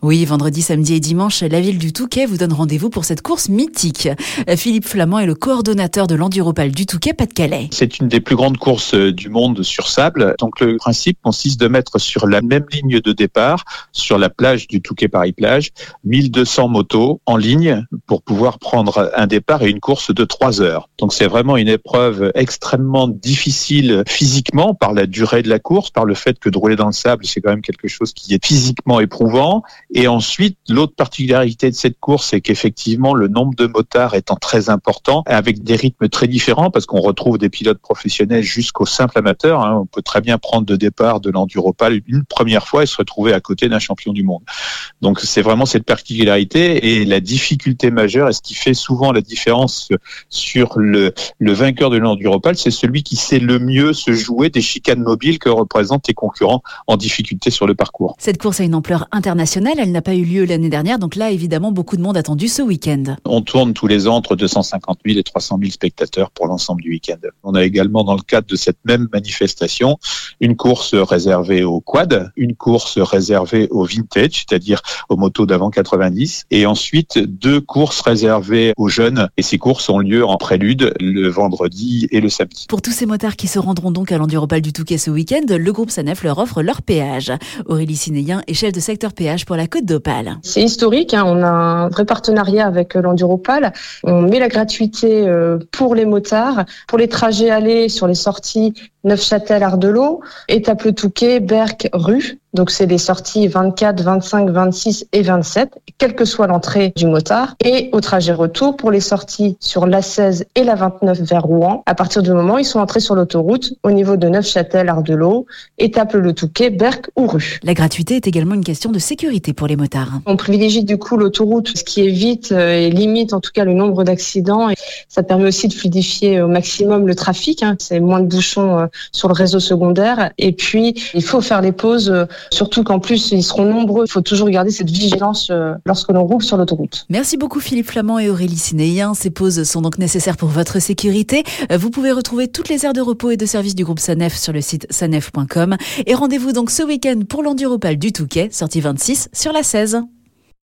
Oui, vendredi, samedi et dimanche, la ville du Touquet vous donne rendez-vous pour cette course mythique. Philippe Flamand est le coordonnateur de l'Enduropal du Touquet, Pas-de-Calais. C'est une des plus grandes courses euh, du monde sur sable. Donc le principe consiste de mettre sur la même ligne de départ, sur la plage du Touquet Paris-Plage, 1200 motos en ligne pour pouvoir prendre un départ et une course de 3 heures. Donc c'est vraiment une épreuve extrêmement difficile physiquement par la durée de la course, par le fait que de rouler dans le sable, c'est quand même quelque chose qui est physiquement éprouvant. Et ensuite, l'autre particularité de cette course, c'est qu'effectivement, le nombre de motards étant très important, avec des rythmes très différents, parce qu'on retrouve des pilotes professionnels jusqu'au simple amateur. Hein. On peut très bien prendre de départ de l'enduropal une première fois et se retrouver à côté d'un champion du monde. Donc c'est vraiment cette particularité et la difficulté majeure, et ce qui fait souvent la différence sur le, le vainqueur de l'enduropal, c'est celui qui sait le mieux se jouer des chicanes mobiles que représentent les concurrents en difficulté sur le parcours. Cette course a une ampleur internationale, elle n'a pas eu lieu l'année dernière, donc là évidemment beaucoup de monde attendu ce week-end. On tourne tous les ans entre 250 000 et 300 000 spectateurs pour l'ensemble du week-end. On a également dans le cadre de cette même manifestation une course réservée au quad, une course réservée au vintage, c'est-à-dire aux motos d'avant 90, et ensuite deux courses réservées aux jeunes. Et ces courses ont lieu en prélude le vendredi et le samedi. Pour tous ces motards qui se rendront donc à l'Enduropal du Touquet ce week-end, le groupe Sanef leur offre leur péage. Aurélie Sinéien est chef de secteur péage pour la Côte d'Opale. C'est historique, hein. on a un vrai partenariat avec euh, l'Enduropal. On met la gratuité euh, pour les motards, pour les trajets allés sur les sorties Neufchâtel, Ardelot, Étape le Touquet, Berck, Rue. Donc c'est les sorties 24, 25, 26 et 27, quelle que soit l'entrée du motard. Et au trajet retour pour les sorties sur la 16 et la 29 vers Rouen. À partir du moment où ils sont entrés sur l'autoroute au niveau de Neufchâtel, Ardelot, Étape le Touquet, Berck ou Rue. La gratuité est également une question de sécurité pour les motards. On privilégie du coup l'autoroute, ce qui évite euh, et limite en tout cas le nombre d'accidents. Et ça permet aussi de fluidifier au maximum le trafic. Hein. C'est moins de bouchons euh, sur le réseau secondaire. Et puis, il faut faire les pauses, euh, surtout qu'en plus, ils seront nombreux. Il faut toujours garder cette vigilance lorsque l'on roule sur l'autoroute. Merci beaucoup Philippe Flamand et Aurélie Sinéien. Ces pauses sont donc nécessaires pour votre sécurité. Vous pouvez retrouver toutes les aires de repos et de service du groupe Sanef sur le site sanef.com. Et rendez-vous donc ce week-end pour l'Enduropal du Touquet, sortie 26 sur la 16.